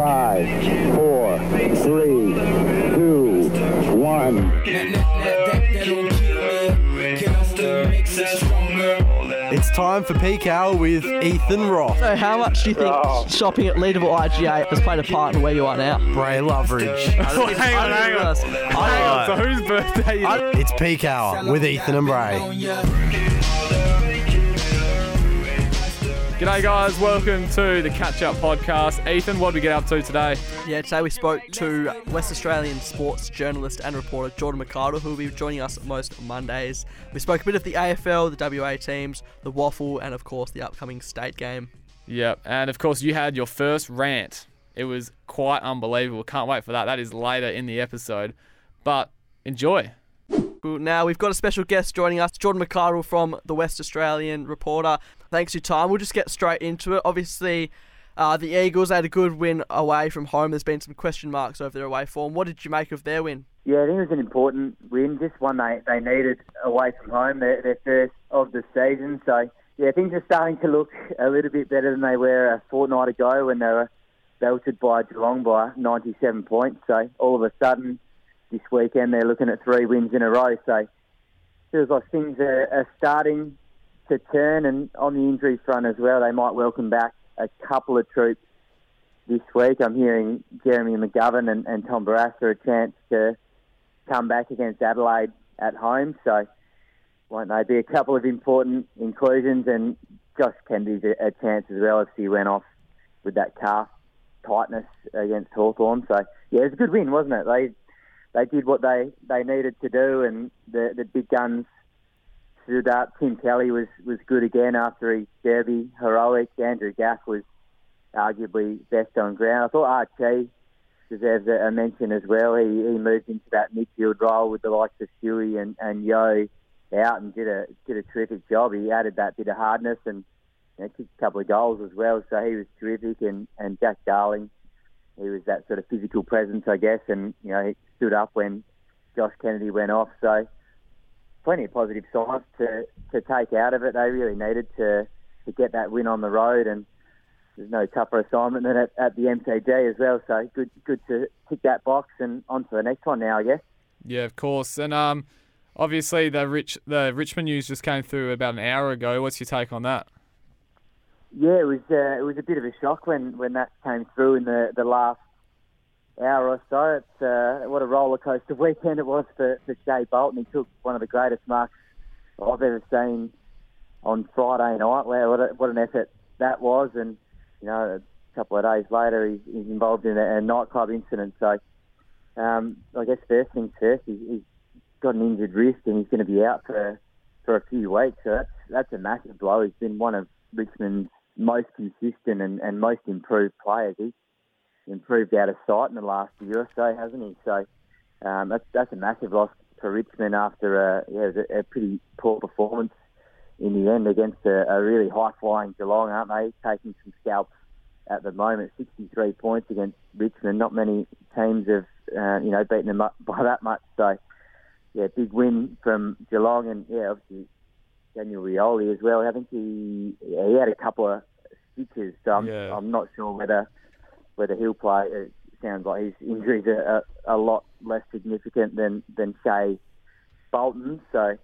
Five, four, three, two, one. It's time for peak hour with Ethan Roth. So, how much do you think Oh. shopping at Leadville IGA has played a part in where you are now? Bray Loveridge. hang on, hang on. Hang on. So whose birthday is it? It's peak hour with Ethan and Bray. G'day, guys. Welcome to the Catch Up Podcast. Ethan, what did we get up to today? Yeah, today we spoke to West Australian sports journalist and reporter Jordan McArdle, who will be joining us most Mondays. We spoke a bit of the AFL, the WA teams, the WAFL, and of course the upcoming state game. Yep. And of course, you had your first rant. It was quite unbelievable. Can't wait for that. That is later in the episode. But enjoy. Now we've got a special guest joining us, Jordan McArdle from the West Australian Reporter. Thanks for your time. We'll just get straight into it. Obviously, uh, the Eagles had a good win away from home. There's been some question marks over their away form. What did you make of their win? Yeah, I think it was an important win, just one they, they needed away from home, their, their first of the season. So, yeah, things are starting to look a little bit better than they were a fortnight ago when they were belted by Geelong by 97 points. So, all of a sudden, this weekend they're looking at three wins in a row. So, feels like things are, are starting to turn. And on the injury front as well, they might welcome back a couple of troops this week. I'm hearing Jeremy McGovern and, and Tom Barassa a chance to come back against Adelaide at home. So won't they be a couple of important inclusions? And Josh Kennedy's a, a chance as well if he went off with that calf tightness against Hawthorn. So yeah, it was a good win, wasn't it? They they did what they, they needed to do, and the the big guns stood up. Tim Kelly was, was good again after his derby heroic. Andrew Gaff was arguably best on ground. I thought Archie deserves a, a mention as well. He, he moved into that midfield role with the likes of Shuey and, and Yeo out and did a did a terrific job. He added that bit of hardness and you know, kicked a couple of goals as well. So he was terrific. And, and Jack Darling, he was that sort of physical presence, I guess. And you know he stood up when Josh Kennedy went off. So plenty of positive signs to, to take out of it. They really needed to to get that win on the road and there's no tougher assignment than at, at the MCG as well. So good, good to tick that box and on to the next one now, I guess. Yeah, of course. And um, obviously the rich the Richmond news just came through about an hour ago. What's your take on that? Yeah, it was uh, it was a bit of a shock when, when that came through in the, the last hour or so. It's uh, what a roller coaster weekend it was for, for Shai Bolton. He took one of the greatest marks I've ever seen on Friday night. Wow, what, a, what an effort that was! And you know, a couple of days later, he's, he's involved in a, a nightclub incident. So, um, I guess first things first, he's, he's got an injured wrist and he's going to be out for for a few weeks. So that's that's a massive blow. He's been one of Richmond's most consistent and, and most improved players. He's improved out of sight in the last year or so, hasn't he? So um, that's that's a massive loss for Richmond after a, yeah, a, pretty poor performance in the end against a, a really high flying Geelong, aren't they? Taking some scalps at the moment, 63 points against Richmond. Not many teams have uh, you know beaten them up by that much. So yeah, big win from Geelong, and yeah, obviously Daniel Rioli as well. I think he yeah, he had a couple of so I'm, Yeah. I'm not sure whether whether he'll play. It sounds like his injuries are a, a lot less significant than than Shai Bolton. So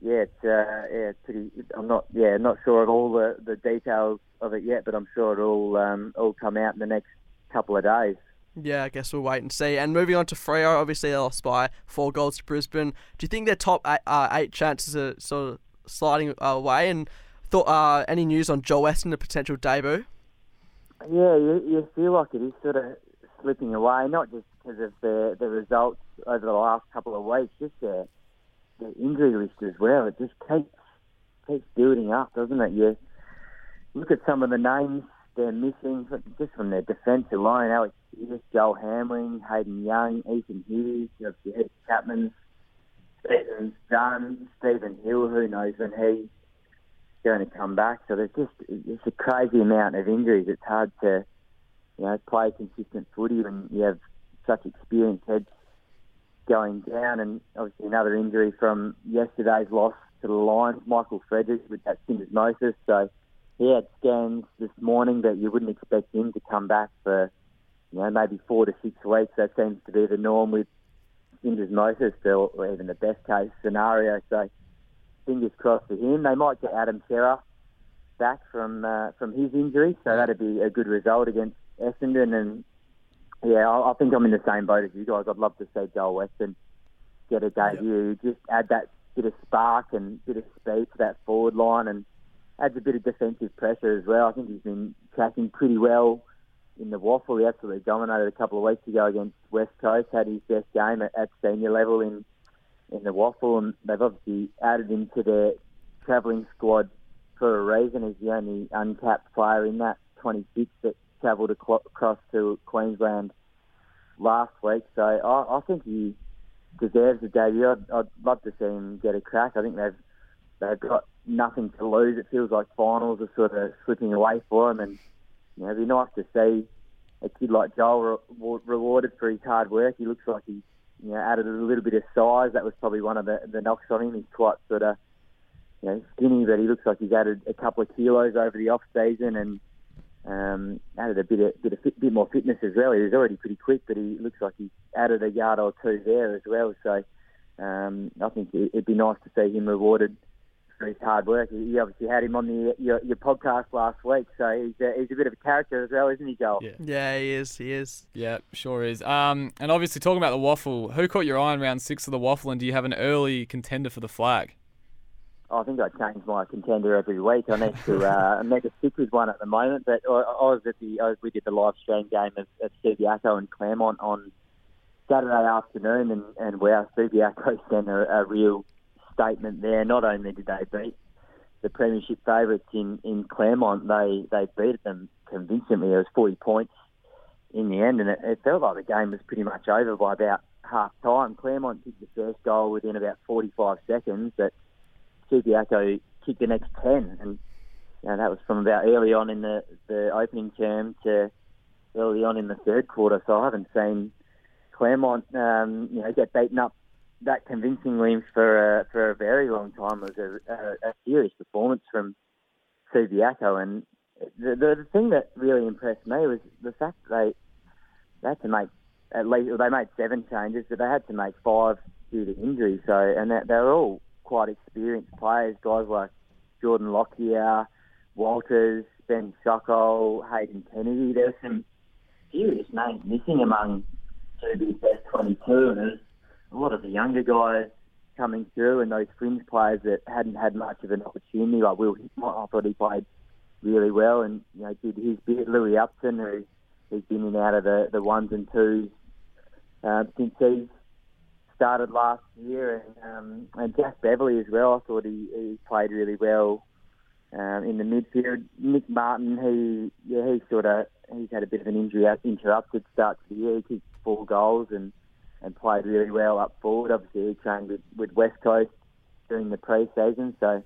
yeah, it's uh, yeah, it's pretty. I'm not yeah, not sure of all the, the details of it yet, but I'm sure it'll um, all come out in the next couple of days. Yeah, I guess we'll wait and see. And moving on to Freo, obviously they lost by four goals to Brisbane. Do you think their top eight, uh, eight chances are sort of sliding away? And thought uh, any news on Joel Western, the potential debut? Yeah, you, you feel like it is sort of slipping away, not just because of the the results over the last couple of weeks, just the the injury list as well. It just keeps keeps building up, doesn't it? You look at some of the names they're missing just from their defence alone. Alex Pearce, Joel Hamling, Hayden Young, Ethan Hughes, know, Ed Chapman, Stephen Dunn, Stephen Hill. Who knows when he's going to come back? So there's just it's a crazy amount of injuries. It's hard to you know play consistent footy when you have such experienced heads going down, and obviously another injury from yesterday's loss to the Lions, Michael Frederick with that syndesmosis. So he had scans this morning, but you wouldn't expect him to come back for you know, maybe four to six weeks. That seems to be the norm with syndesmosis, or, even the best case scenario. So fingers crossed for him. They might get Adam Cerra back from uh, from his injury, so that'd be a good result against Essendon. And yeah, I, I think I'm in the same boat as you guys. I'd love to see Joel Western get a debut. Just add that bit of spark and bit of speed to that forward line, and adds a bit of defensive pressure as well. I think he's been tracking pretty well in the WAFL. He absolutely dominated a couple of weeks ago against West Coast. Had his best game at, at senior level in in the WAFL, and they've obviously added him to their travelling squad for a reason. He's the only uncapped player in that 26 that travelled across to Queensland last week. So I, I think he deserves a debut. I'd, I'd love to see him get a crack. I think they've they've got nothing to lose. It feels like finals are sort of slipping away for them, and you know, it'd be nice to see a kid like Joel re- rewarded for his hard work. He looks like he's you know, added a little bit of size. That was probably one of the, the knocks on him. He's quite sort of, you know, skinny, but he looks like he's added a couple of kilos over the off season and um, added a bit of bit of fit, bit more fitness as well. He was already pretty quick, but he looks like he's added a yard or two there as well. So um, I think it'd be nice to see him rewarded for his hard work. You obviously had him on the your, your podcast last week, so he's a, he's a bit of a character as well, isn't he, Joel? Yeah. Yeah, he is. He is. Yeah, sure is. Um, and obviously talking about the WAFL, who caught your eye in round six of the WAFL, and do you have an early contender for the flag? I think I change my contender every week. I need to uh, I need to stick with one at the moment. But I, I was at the I we did the live stream game of, of Subiaco and Claremont on Saturday afternoon, and and wow, Subiaco sent a, a real statement there. Not only did they beat the premiership favourites in, in Claremont, they they beat them convincingly. It was 40 points in the end, and it, it felt like the game was pretty much over by about half time. Claremont kicked the first goal within about 45 seconds, but Subiaco kicked the next 10, and you know, that was from about early on in the, the opening term to early on in the third quarter. So I haven't seen Claremont, um, you know, get beaten up that convincingly for a, for a very long time. Was a, a, a serious performance from Subiaco, and the, the, the thing that really impressed me was the fact that they, they had to make at least well, they made seven changes, but they had to make five due to injury. So, and they, they were all quite experienced players, guys like Jordan Lockyer, Walters, Ben Sokol, Hayden Kennedy. There were some serious names missing among Subi's best 22, and there's a lot of the younger guys coming through, and those fringe players that hadn't had much of an opportunity, like Will Hickmott, I thought he played really well, and you know did his bit. Louis Upton, who who's been in and out of the, the ones and twos uh, since he's started last year, and um, and Jack Beverley as well. I thought he, he played really well um, in the midfield. Nick Martin, he yeah he sort of he's had a bit of an injury interrupted start to the year. He kicked four goals and and played really well up forward. Obviously, he trained with, with West Coast during the pre-season, so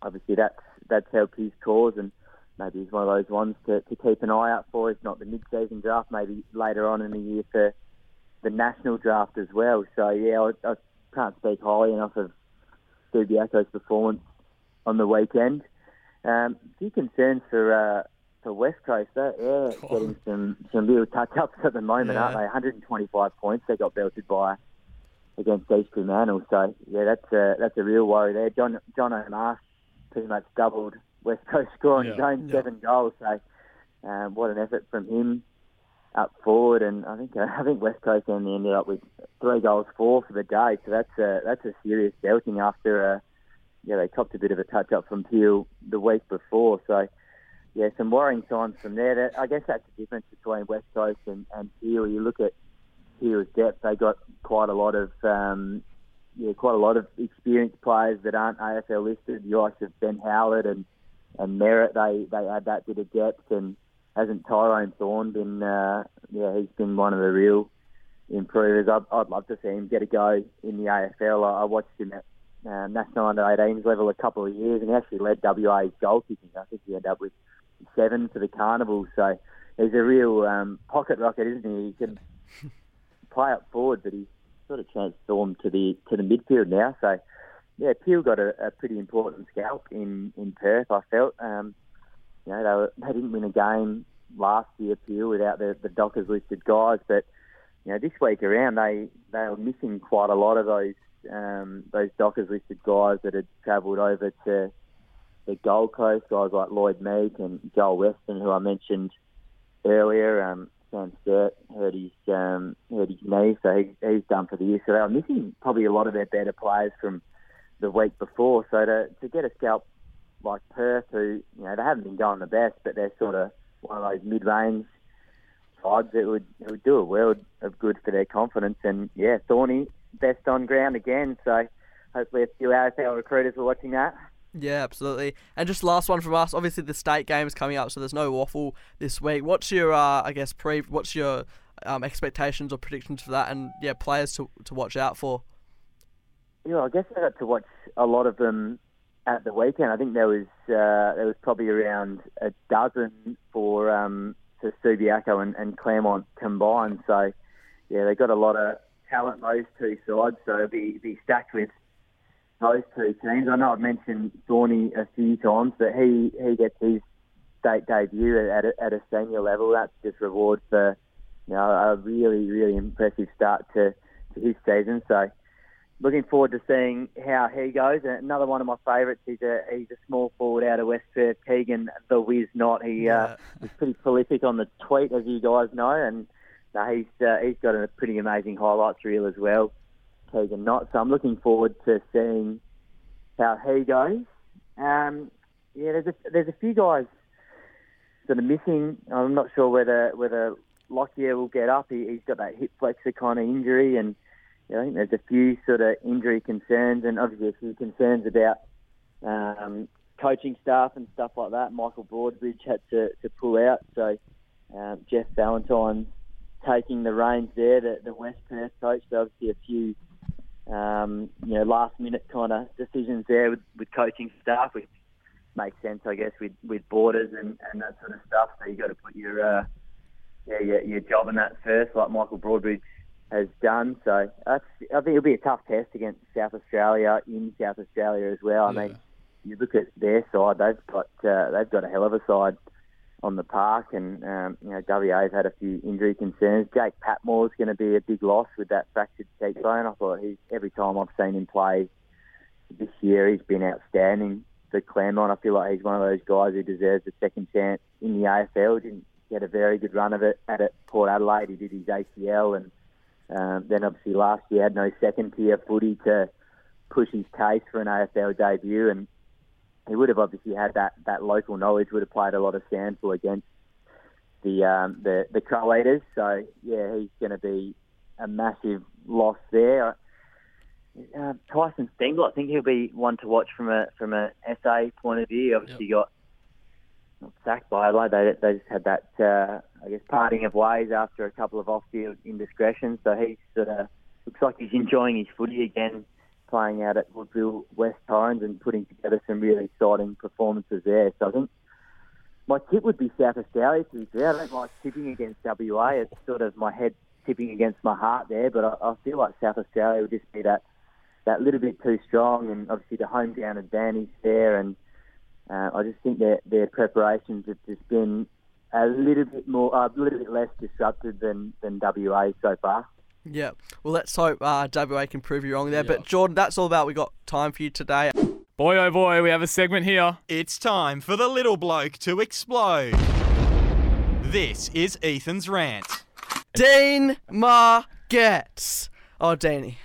obviously that's that's helped his cause, and maybe he's one of those ones to, to keep an eye out for. If not the mid-season draft, maybe later on in the year for the national draft as well. So yeah, I, I can't speak highly enough of Subiaco's performance on the weekend. Um, a few concerns for uh, for West Coast. They're, yeah, getting some some real touch ups at the moment, Yeah. aren't they? 125 points they got belted by against East Fremantle. So yeah, that's a that's a real worry there. John John O'Marsh pretty much doubled West Coast scoring on his Yeah. seven goals. So um, what an effort from him up forward. And I think uh, I think West Coast only ended up with three goals four for the day. So that's a that's a serious belting after. a yeah, they copped a bit of a touch up from Peel the week before. So, yeah, some worrying signs from there. That, I guess that's the difference between West Coast and, and Peel. You look at Peel's depth; they got quite a lot of, um, yeah, quite a lot of experienced players that aren't AFL listed. The likes of Ben Howard and and Merritt, they they add that bit of depth. And hasn't Tyrone Thorne been? Uh, yeah, he's been one of the real improvers. I'd, I'd love to see him get a go in the AFL. I, I watched him at uh, national under 18s level a couple of years, and he actually led WA's goal kicking. I think he ended up with seven for the Carnival. So he's a real um, pocket rocket, isn't he? He can play up forward, but he's sort of transformed to the to the midfield now. So yeah, Peel got a, a pretty important scalp in in Perth. I felt. Um, you know, they, were, they didn't win a game last year, Peel, without the, the Dockers listed guys. But you know, this week around, they they were missing quite a lot of those um, those Dockers listed guys that had travelled over to the Gold Coast, guys like Lloyd Meek and Joel Western, who I mentioned earlier. Um, Sam Sturt hurt his um, hurt his knee, so he, he's done for the year. So they were missing probably a lot of their better players from the week before. So to to get a scalp like Perth, who you know they haven't been going the best, but they're sort of one of those mid-range sides it would it would do a world of good for their confidence. And yeah, Thorny best on ground again. So hopefully a few AFL recruiters were watching that. Yeah, absolutely. And just last one from us. Obviously, the state game is coming up, so there's no WAFL this week. What's your, uh, I guess, pre? What's your um, expectations or predictions for that? And yeah, players to to watch out for. Yeah, I guess I got to watch a lot of them at the weekend. I think there was uh, there was probably around a dozen for um, for Subiaco and, and Claremont combined. So yeah, they got a lot of talent those two sides. So be be stacked with those two teams. I know I've mentioned Thorny a few times, but he, he gets his state debut at a, at a senior level. That's just reward for you know a really really impressive start to, to his season. So looking forward to seeing how he goes. And another one of my favourites. He's a he's a small forward out of West Perth, Keegan the Wiz Not. He uh, is pretty prolific on the tweet, as you guys know, and uh, he's uh, he's got a pretty amazing highlights reel as well. Keegan Knott. So I'm looking forward to seeing how he goes. Um, yeah, there's a, there's a few guys that are missing. I'm not sure whether whether Lockyer will get up. He, he's got that hip flexor kind of injury, and you know, I think there's a few sort of injury concerns, and obviously a few concerns about um, coaching staff and stuff like that. Michael Broadbridge had to, to pull out, so um, Jeff Valentine's taking the reins there, the, the West Perth coach. So obviously a few um, you know, last minute kind of decisions there with, with coaching staff, which makes sense, I guess, with, with borders and, and that sort of stuff. So you got to put your uh, yeah, your, your job in that first, like Michael Broadbridge has done. So that's, I think it'll be a tough test against South Australia in South Australia as well. I mean, you look at their side; they've got uh, they've got a hell of a side on the park, and um, you know WA's had a few injury concerns. Jake Patmore's going to be a big loss with that fractured cheekbone. I thought he's every time I've seen him play this year, he's been outstanding for Claremont. I feel like he's one of those guys who deserves a second chance in the AFL. Didn't get a very good run of it at Port Adelaide. He did his ACL, and um, then obviously last year had no second tier footy to push his case for an AFL debut, and he would have obviously had that, that local knowledge, would have played a lot of SANFL against the um, the the Crow Eaters. So yeah, he's going to be a massive loss there. Uh, Tyson Stengel, I think he'll be one to watch from a from a SA point of view. Obviously, got sacked by Adelaide. They, they just had that uh, I guess parting of ways after a couple of off-field indiscretions. So he sort of looks like he's enjoying his footy again playing out at Woodville West Torrens and putting together some really exciting performances there. So I think my tip would be South Australia. To be fair, I don't like tipping against WA. It's sort of my head tipping against my heart there, but I, I feel like South Australia would just be that that little bit too strong, and obviously the home ground advantage there. And uh, I just think that their preparations have just been a little bit more, a little bit less disrupted than than WA so far. Yeah. Well, let's hope uh, WA can prove you wrong there. But Jordan, that's all about we got time for you today. Boy, oh boy, we have a segment here. It's time for the little bloke to explode. This is Ethan's rant. Dean Margetts. Oh, Danny,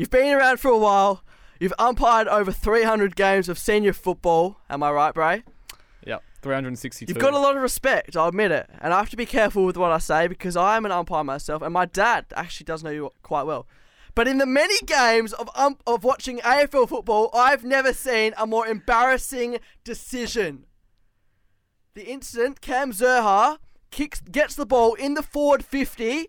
You've been around for a while. You've umpired over 300 games of senior football. Am I right, Bray? Yep, 362. You've got a lot of respect, I'll admit it. And I have to be careful with what I say because I am an umpire myself, and my dad actually does know you quite well. But in the many games of um, of watching AFL football, I've never seen a more embarrassing decision. The incident, Cam Zurhaar kicks, gets the ball in the forward 50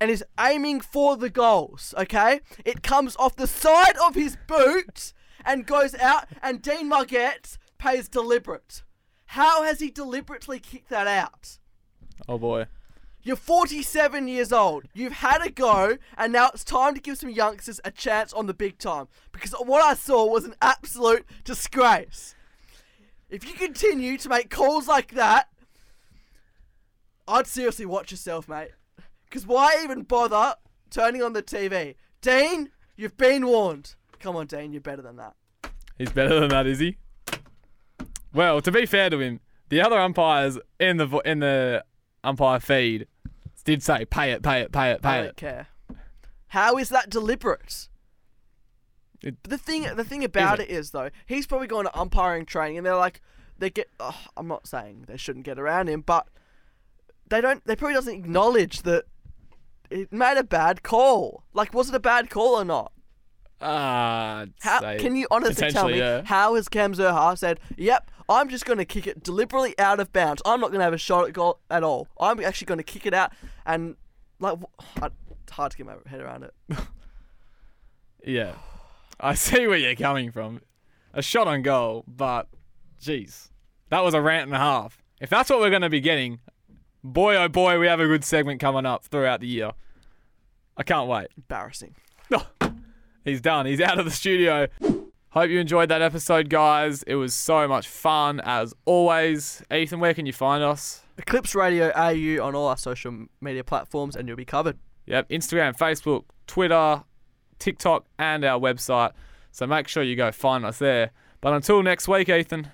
and is aiming for the goals, okay? It comes off the side of his boot and goes out, and Dean Margetts pays deliberate. How has he deliberately kicked that out? Oh boy. You're 47 years old. You've had a go, and now it's time to give some youngsters a chance on the big time. Because what I saw was an absolute disgrace. If you continue to make calls like that, I'd seriously watch yourself, mate. Because why even bother turning on the TV? Dean, you've been warned. Come on, Dean, you're better than that. He's better than that, is he? Well, to be fair to him, the other umpires in the in the umpire feed did say pay it, pay it, pay it, I pay don't it. care. How is that deliberate? It- the thing, the thing about it is though, he's probably going to umpiring training, and they're like, they get. Oh, I'm not saying they shouldn't get around him, but they don't. They probably doesn't acknowledge that it made a bad call. Like, was it a bad call or not? Ah, How say can you honestly tell me yeah. how has Cam Zurhaar said, "Yep, I'm just going to kick it deliberately out of bounds. I'm not going to have a shot at goal at all. I'm actually going to kick it out." And like, I- it's hard to get my head around it. Yeah, I see where you're coming from. A shot on goal, but jeez, that was a rant and a half. If that's what we're going to be getting, boy oh boy, we have a good segment coming up throughout the year. I can't wait. Embarrassing. He's done. He's out of the studio. Hope you enjoyed that episode, guys. It was so much fun as always. Ethan, where can you find us? Eclipse Radio AU on all our social media platforms, and you'll be covered. Yep, Instagram, Facebook, Twitter, TikTok, and our website. So make sure you go find us there. But until next week, Ethan,